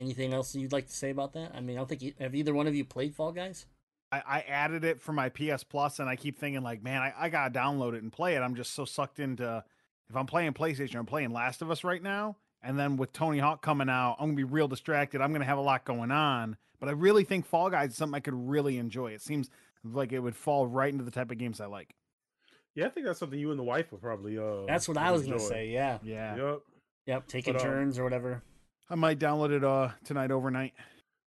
Anything else you'd like to say about that? I mean, I don't think you, have either one of you played Fall Guys. I, I added it for my PS Plus, and I keep thinking like, man, I, I gotta download it and play it. I'm just so sucked into if I'm playing PlayStation, I'm playing Last of Us right now, and then with Tony Hawk coming out, I'm gonna be real distracted. I'm gonna have a lot going on, but I really think Fall Guys is something I could really enjoy. It seems like it would fall right into the type of games I like. Yeah, I think that's something you and the wife would probably. Uh, That's what I was gonna say. Yeah. Yeah, Yep. Yep. Taking But, um, turns or whatever. I might download it uh tonight overnight.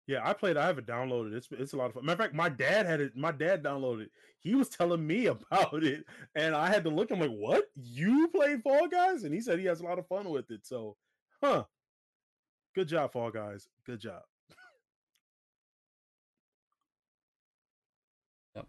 Yeah, I played. I have it downloaded. It's it's a lot of fun. Matter of fact, my dad had it. My dad downloaded. it. He was telling me about it, and I had to look. I'm like, "What? You played Fall Guys?" And he said he has a lot of fun with it. So, huh? Good job, Fall Guys. Good job. Yep.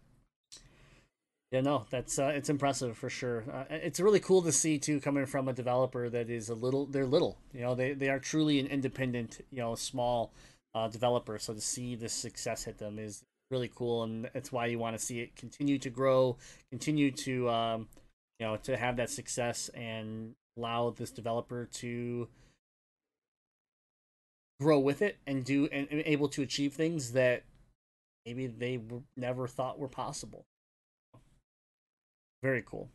Yeah, no, that's uh, it's impressive for sure. Uh, it's really cool to see too, coming from a developer that is a little. They're little, you know. They they are truly an independent, you know, small uh, developer. So to see this success hit them is really cool, and it's why you want to see it continue to grow, continue to, um, you know, to have that success and allow this developer to grow with it and do and, and able to achieve things that maybe they never thought were possible. Very cool.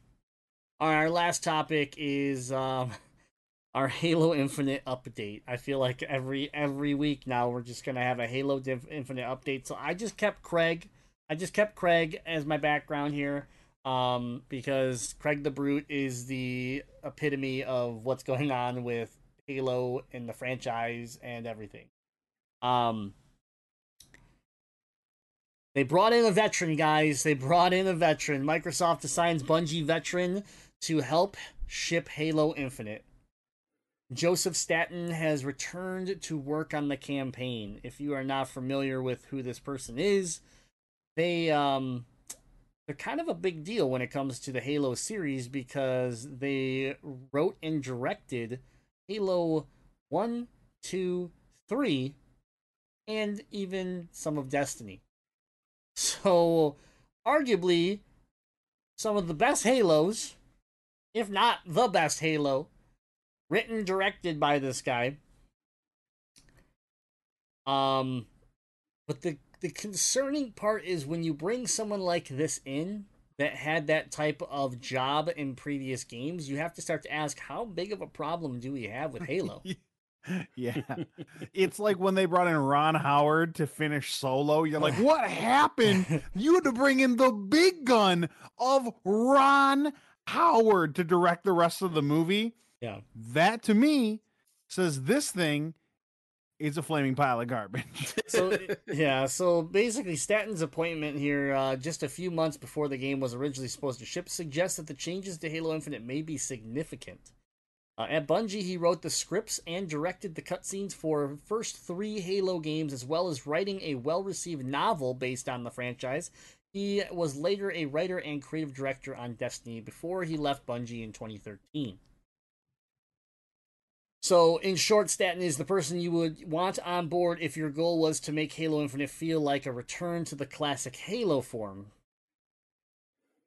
All right, our last topic is um, our Halo Infinite update. I feel like every every week now we're just gonna have a Halo Div- Infinite update. So I just kept Craig. I just kept Craig as my background here, um, because Craig the Brute is the epitome of what's going on with Halo and the franchise and everything. Um, they brought in a veteran, guys. They brought in a veteran. Microsoft assigns Bungie veteran to help ship Halo Infinite. Joseph Staten has returned to work on the campaign. If you are not familiar with who this person is, they um they're kind of a big deal when it comes to the Halo series because they wrote and directed Halo 1, 2, 3, and even some of Destiny. So, arguably, some of the best Halos, if not the best Halo, written directed by this guy. Um, but the the concerning part is when you bring someone like this in that had that type of job in previous games, you have to start to ask how big of a problem do we have with Halo? Yeah. It's like when they brought in Ron Howard to finish solo. You're like, what happened? You had to bring in the big gun of Ron Howard to direct the rest of the movie. Yeah. That to me says this thing is a flaming pile of garbage. so yeah, so basically, Staten's appointment here, uh, just a few months before the game was originally supposed to ship, suggests that the changes to Halo Infinite may be significant. Uh, at Bungie, he wrote the scripts and directed the cutscenes for first three Halo games, as well as writing a well-received novel based on the franchise. He was later a writer and creative director on Destiny before he left Bungie in 2013. So, in short, Staten is the person you would want on board if your goal was to make Halo Infinite feel like a return to the classic Halo form.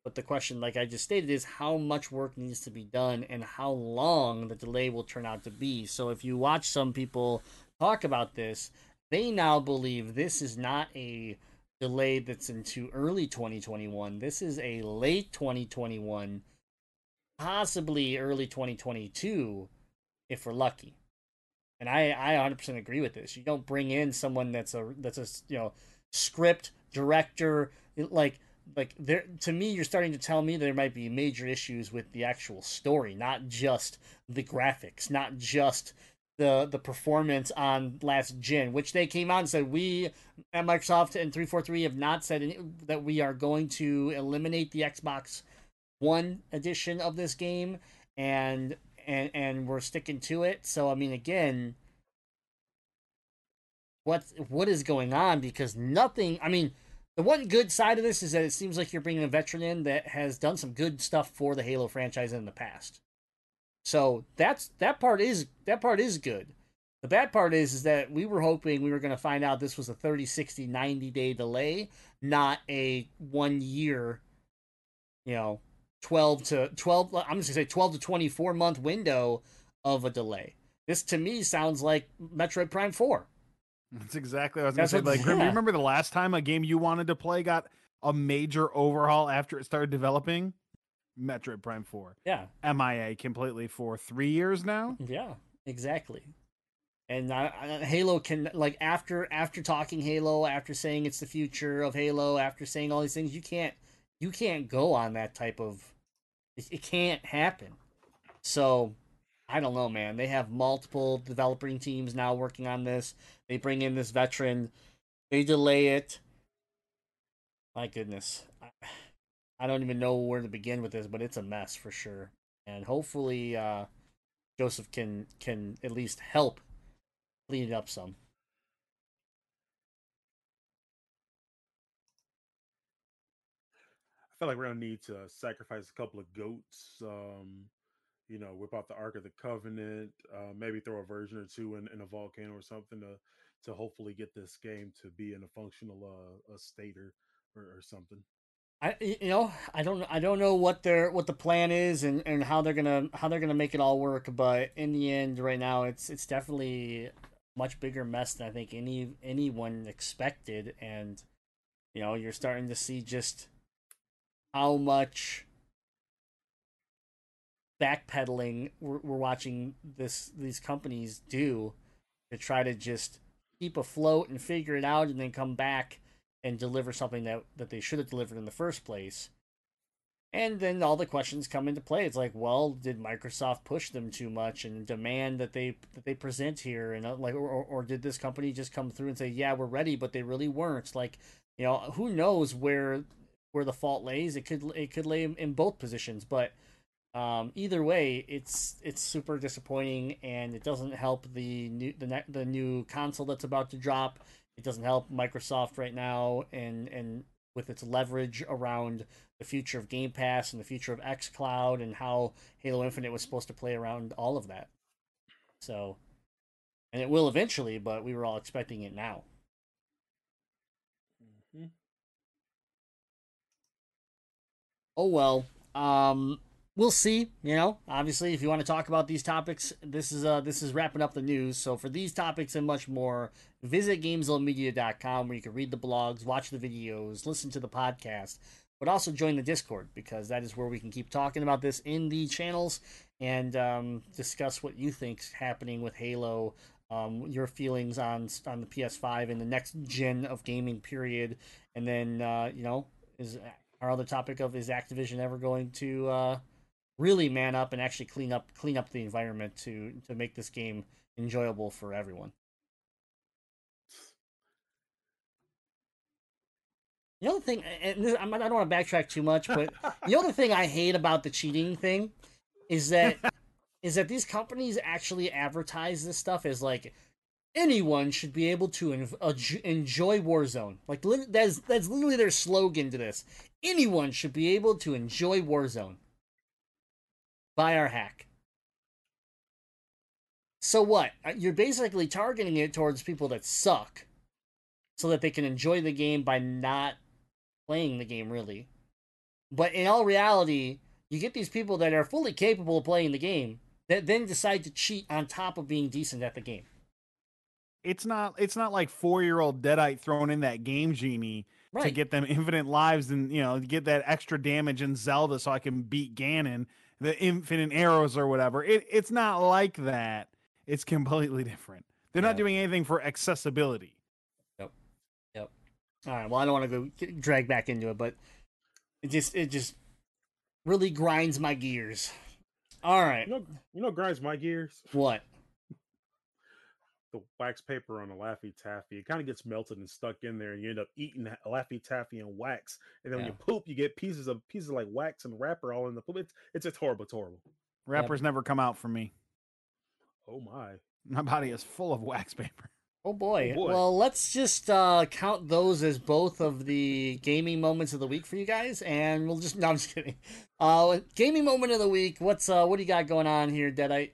But the question, like I just stated, is how much work needs to be done and how long the delay will turn out to be. So, if you watch some people talk about this, they now believe this is not a delay that's into early 2021. This is a late 2021, possibly early 2022 if we're lucky. And I, I 100% agree with this. You don't bring in someone that's a that's a you know script director like like there to me you're starting to tell me there might be major issues with the actual story, not just the graphics, not just the the performance on last gen, which they came out and said we at Microsoft and 343 have not said any, that we are going to eliminate the Xbox One edition of this game and and and we're sticking to it. So I mean, again, what what is going on? Because nothing. I mean, the one good side of this is that it seems like you're bringing a veteran in that has done some good stuff for the Halo franchise in the past. So that's that part is that part is good. The bad part is is that we were hoping we were going to find out this was a 30, 60, 90 day delay, not a 1 year you know, 12 to 12 i'm just going to say 12 to 24 month window of a delay this to me sounds like metroid prime 4 That's exactly what I was going to say. Like, yeah. remember the last time a game you wanted to play got a major overhaul after it started developing? Metroid Prime 4. yeah MIA completely for three years now. yeah exactly and I, I, halo can like after after talking halo after saying it's the future of halo after saying all these things you can't you can't go on that type of it, it can't happen. So i don't know man. They have multiple developing teams now working on this. They bring in this veteran. They delay it. My goodness. I, don't even know where to begin with this but it's a mess for sure. And hopefully uh joseph can can at least help clean it up some like we're gonna need to sacrifice a couple of goats. Um, you know, whip out the Ark of the Covenant, uh, maybe throw a version or two in, in a volcano or something to to hopefully get this game to be in a functional uh, a state or, or or something. I you know I don't I don't know what their what the plan is and, and how they're gonna how they're gonna make it all work, but in the end, right now it's it's definitely much bigger mess than I think any anyone expected, and you know you're starting to see just how much backpedaling we're, we're watching this these companies do to try to just keep afloat and figure it out and then come back and deliver something that, that they should have delivered in the first place. And then all the questions come into play. It's like, well, did Microsoft push them too much and demand that they that they present here, and uh, like, or, or or did this company just come through and say, yeah, we're ready, but they really weren't? Like, you know, who knows where where the fault lays? It could it could lay in, both positions, but um, either way, it's it's super disappointing, and it doesn't help the new the ne- the new console that's about to drop. It doesn't help Microsoft right now, and and with its leverage around the future of Game Pass and the future of XCloud and how Halo Infinite was supposed to play around all of that. So, and it will eventually, but we were all expecting it now. Oh well um we'll see you know? Obviously if you want to talk about these topics this is uh this is wrapping up the news. So for these topics and much more visit gamezillamedia.com where you can read the blogs watch the videos listen to the podcast but also join the discord because that is where we can keep talking about this in the channels and um, discuss what you think's happening with Halo, um, your feelings on on the PS5 and the next gen of gaming period, and then uh, you know is our other topic of is Activision ever going to uh, really man up and actually clean up clean up the environment to to make this game enjoyable for everyone. The other thing, and this, I don't want to backtrack too much, but the other thing I hate about the cheating thing is that is that these companies actually advertise this stuff as like anyone should be able to aj- enjoy Warzone. Like that's that's literally their slogan to this. Anyone should be able to enjoy Warzone. Buy our hack. So what? Uh, You're basically targeting it towards people that suck, so that they can enjoy the game by not playing the game really. But in all reality, you get these people that are fully capable of playing the game that then decide to cheat on top of being decent at the game. It's not it's not like four year old Deadite throwing in that game genie to get them infinite lives and you know get that extra damage in Zelda so I can beat Ganon, the infinite arrows or whatever. It it's not like that. It's completely different. They're Yeah. not doing anything for accessibility. Yep. Yep. All right. Well, I don't want to go get drag back into it, but it just it just really grinds my gears. All right. You know, you know, what grinds my gears. What? The wax paper on the Laffy Taffy. It kind of gets melted and stuck in there, and you end up eating Laffy Taffy and wax. And then when you poop, you get pieces of pieces of like wax and wrapper all in the poop. It's it's it's horrible. It's horrible. Wrappers never come out for me. Oh my. My body is full of wax paper. Oh boy. Oh, boy. Well, let's just uh, count those as both of the gaming moments of the week for you guys, and we'll just no, I'm just kidding. Uh, gaming moment of the week. What's uh, what do you got going on here, Deadite?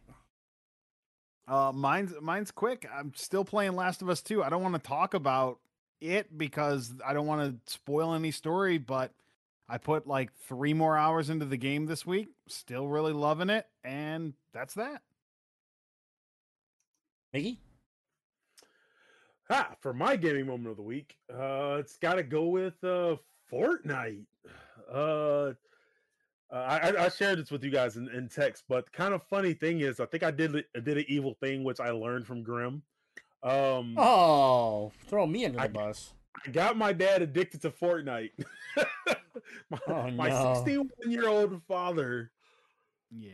Uh, mine's mine's quick. I'm still playing Last of Us 2. I don't want to talk about it because I don't want to spoil any story, but I put like three more hours into the game this week. Still really loving it, and that's that. Mickey? Ah, for my gaming moment of the week, uh, it's got to go with uh, Fortnite. Uh, uh, I, I- I shared this with you guys in, in text, but kind of funny thing is, I think I did I did an evil thing which I learned from Grim. Um, Oh, throw me under the I- bus. I got my dad addicted to Fortnite. my Oh, no. 61 year old father Yeah.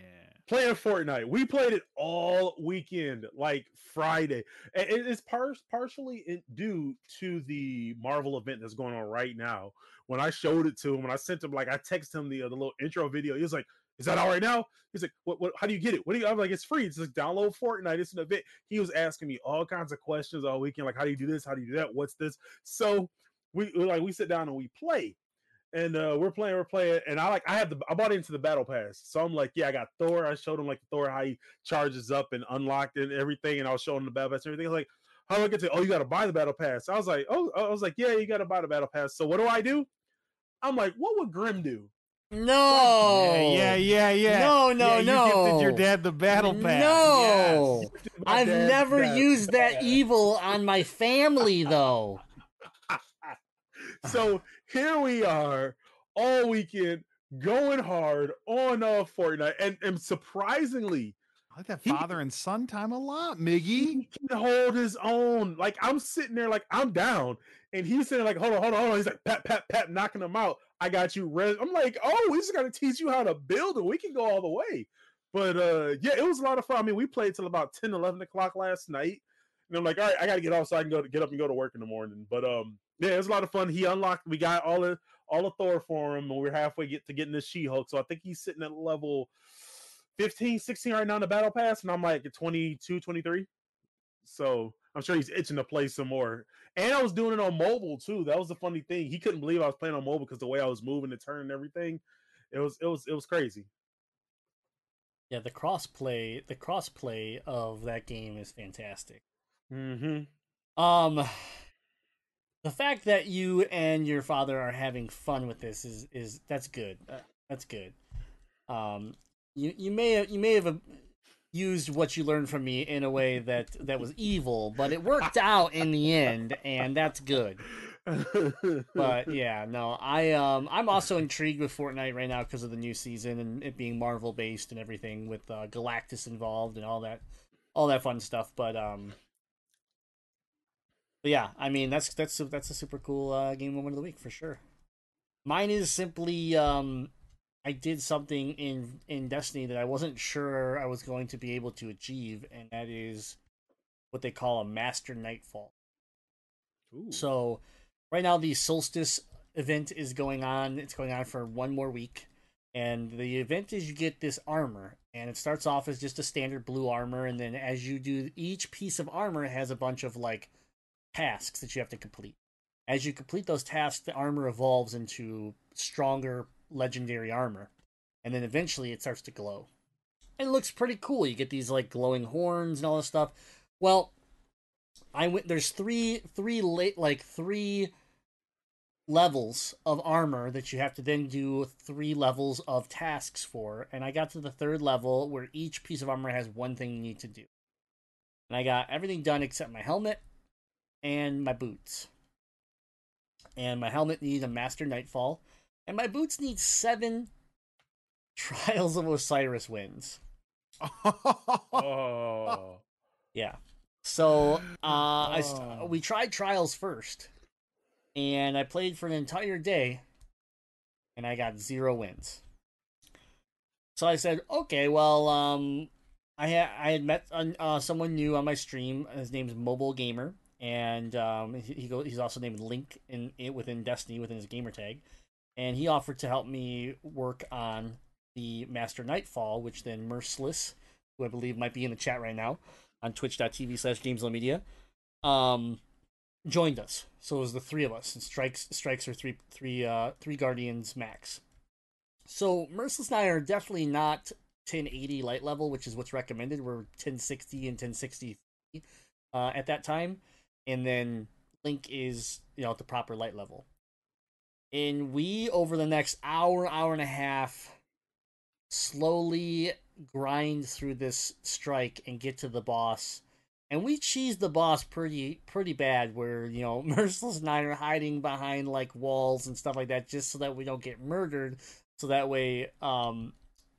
playing Fortnite. We played it all weekend, like Friday. And it is par- partially due to the Marvel event that's going on right now. When I showed it to him, when I sent him, like I texted him the, uh, the little intro video, he was like, "Is that all right now?" He's like, "What? What? How do you get it? What do you?" I'm like, "It's free. It's like download Fortnite. It's an event." He was asking me all kinds of questions all weekend, like, "How do you do this? How do you do that? What's this?" So we like we sit down and we play and uh we're playing, we're playing, and I like I had the I bought into the battle pass, so I'm like, yeah, I got Thor. I showed him like Thor how he charges up and unlocked and everything, and I was showing him the battle pass and everything. I was like, how do I get to? Oh, you got to buy the battle pass. I was like, oh, I was like, yeah, you got to buy the battle pass. So what do I do? I'm like, what would Grim do? No. Yeah, yeah, yeah, yeah. No, no, yeah, no. You gifted your dad the battle pass. No. Yes. I've never bad. used that evil on my family though. so here we are all weekend going hard on uh Fortnite, and and surprisingly, I like that He- father and son time a lot, Miggy. he can hold his own. Like I'm sitting there, like I'm down, and he's sitting like, hold on, hold on, hold on. He's like, pat, pat, pat, knocking him out. I got you. Res-. I'm like, oh, we just got to teach you how to build, and we can go all the way. But uh, yeah, it was a lot of fun. I mean, we played till about 10, 11 o'clock last night, and I'm like, all right, I got to get off so I can go to get up and go to work in the morning. But um, yeah, it was a lot of fun. He unlocked. We got all the all the Thor for him, and we're halfway get to getting the She Hulk. So I think he's sitting at level 15, 16 right now in the battle pass, and I'm like at 22, 23. So I'm sure he's itching to play some more. And I was doing it on mobile too. That was the funny thing. He couldn't believe I was playing on mobile because the way I was moving and turning and everything. It was it was it was crazy. Yeah, the crossplay, the crossplay of that game is fantastic. Mm-hmm. Um, the fact that you and your father are having fun with this is is that's good. Uh, that's good. Um, you you may have, you may have uh, used what you learned from me in a way that that was evil, but it worked out in the end, and that's good. but yeah, no, I um I'm also intrigued with Fortnite right now because of the new season and it being Marvel based and everything with uh, Galactus involved and all that, all that fun stuff. But um, but yeah, I mean that's that's that's a super cool uh, game moment of the week for sure. Mine is simply um, I did something in in Destiny that I wasn't sure I was going to be able to achieve, and that is what they call a Master Nightfall. Ooh. So right now the solstice event is going on. It's going on for one more week. And the event is you get this armor. And it starts off as just a standard blue armor, and then as you do each piece of armor has a bunch of like tasks that you have to complete. As you complete those tasks, the armor evolves into stronger legendary armor. And then eventually it starts to glow. And it looks pretty cool. You get these like glowing horns and all this stuff. Well, I went there's three three late like three levels of armor that you have to then do three levels of tasks for and i got to the third level where each piece of armor has one thing you need to do and i got everything done except my helmet and my boots and my helmet needs a master nightfall and my boots need seven trials of osiris wins oh. Yeah. So uh, I Oh. st- we tried trials first, and I played for an entire day, and I got zero wins. So I said, okay, well, um, I had I had met uh, someone new on my stream. His name's Mobile Gamer, and um, he, he go, he's also named Link in, in within Destiny within his gamer tag, and he offered to help me work on the Master Nightfall, which then Merciless, who I believe might be in the chat right now on twitch.tv slash gamezilla media um joined us. So it was the three of us and strikes strikes are three three uh three guardians max. So merciless and i are definitely not 1080 light level which is what's recommended. We're 1060 and 1060 uh at that time. And then link is you know at the proper light level and we over the next hour hour and a half slowly grind through this strike and get to the boss. And we cheese the boss pretty pretty bad where, you know, Merciless and I are hiding behind like walls and stuff like that just so that we don't get murdered. So that way, um,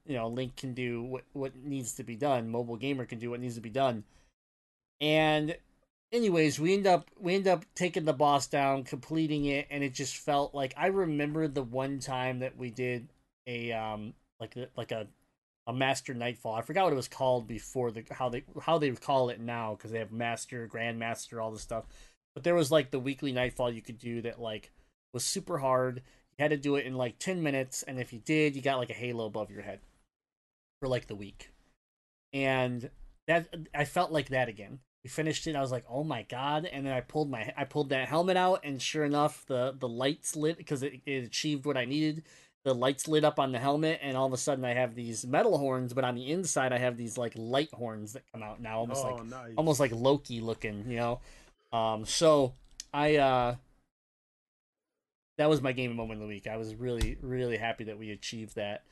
you know, Link can do what, what needs to be done. Mobile gamer can do what needs to be done. And anyways, we end up we end up taking the boss down, completing it, and it just felt like I remember the one time that we did a um like like a a master nightfall. I forgot what it was called before the how they how they call it now because they have master, grandmaster, all this stuff. But there was like the weekly nightfall you could do that like was super hard. You had to do it in like ten minutes, and if you did, you got like a halo above your head for like the week. And that I felt like that again. We finished it. I was like, "Oh my god!" And then I pulled my I pulled that helmet out, and sure enough, the the lights lit because it, it achieved what I needed the lights lit up on the helmet and all of a sudden i have these metal horns but on the inside i have these like light horns that come out now almost oh, like nice. almost like loki looking you know um so i uh that was my game moment of the week i was really really happy that we achieved that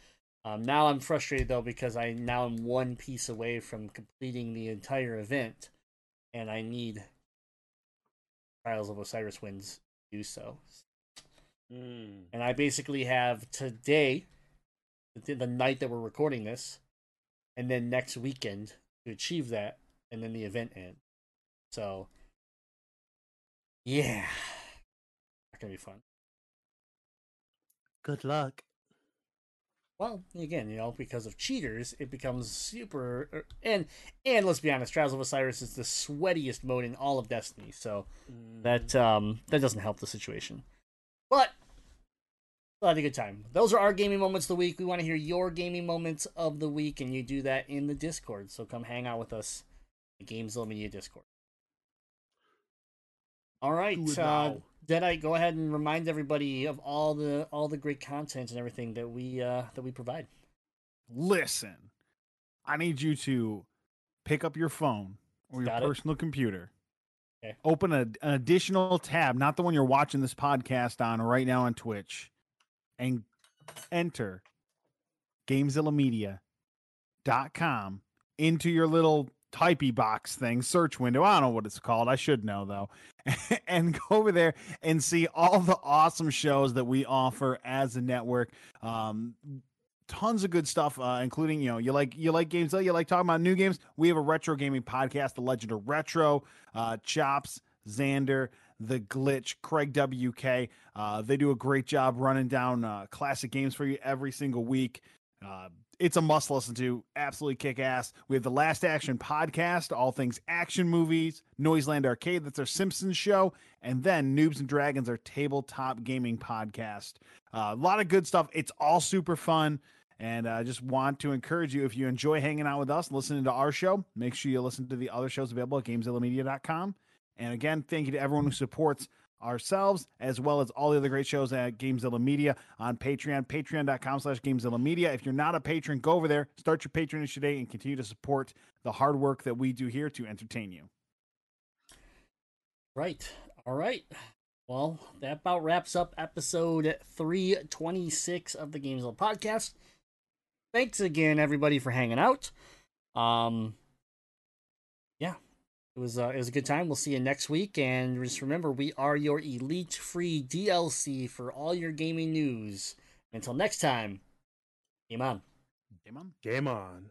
um now i'm frustrated though because i now am one piece away from completing the entire event and i need trials of osiris wins to do so Mm. and I basically have today, the, the night that we're recording this, and then next weekend to achieve that, and then the event ends. So, yeah, not gonna be fun. Good luck. Well, again, you know, because of cheaters, it becomes super. er, And and let's be honest, Trials of Osiris is the sweatiest mode in all of Destiny, so that um that doesn't help the situation. But still had a good time. Those are our gaming moments of the week. We want to hear your gaming moments of the week, and you do that in the Discord. So come hang out with us, the Gamezilla Media Discord. All right, It uh. Deadite, go ahead and remind everybody of all the all the great content and everything that we uh that we provide. Listen, I need you to pick up your phone or your Got it. personal computer. Okay. Open a, an additional tab, not the one you're watching this podcast on right now on Twitch, and enter GameZillaMedia.com into your little typey box thing, search window. I don't know what it's called. I should know though. and go over there and see all the awesome shows that we offer as a network. Um, tons of good stuff, uh, including you know you like you like games, you like talking about new games. We have a retro gaming podcast, The Legend of Retro, uh, Chops, Xander, The Glitch, Craig WK. Uh, they do a great job running down uh, classic games for you every single week. It's a must listen to. Absolutely kick ass. We have the Last Action podcast, all things action movies, Noiseland Arcade, that's our Simpsons show, and then Noobs and Dragons, our tabletop gaming podcast. Uh, a lot of good stuff. It's all super fun. And I uh, just want to encourage you if you enjoy hanging out with us, listening to our show, make sure you listen to the other shows available at GameZillaMedia.com. And again, thank you to everyone who supports ourselves as well as all the other great shows at Gamezilla Media on Patreon, patreon.com slash Gamezilla Media. If you're not a patron, go over there, start your patronage today, and continue to support the hard work that we do here to entertain you. Right. All right. Well, that about wraps up episode 326 of the Gamezilla podcast thanks again, everybody, for hanging out. Um, yeah, it was uh, it was a good time. We'll see you next week, and just remember, we are your elite free DLC for all your gaming news. Until next time, game on. Game on. Game on.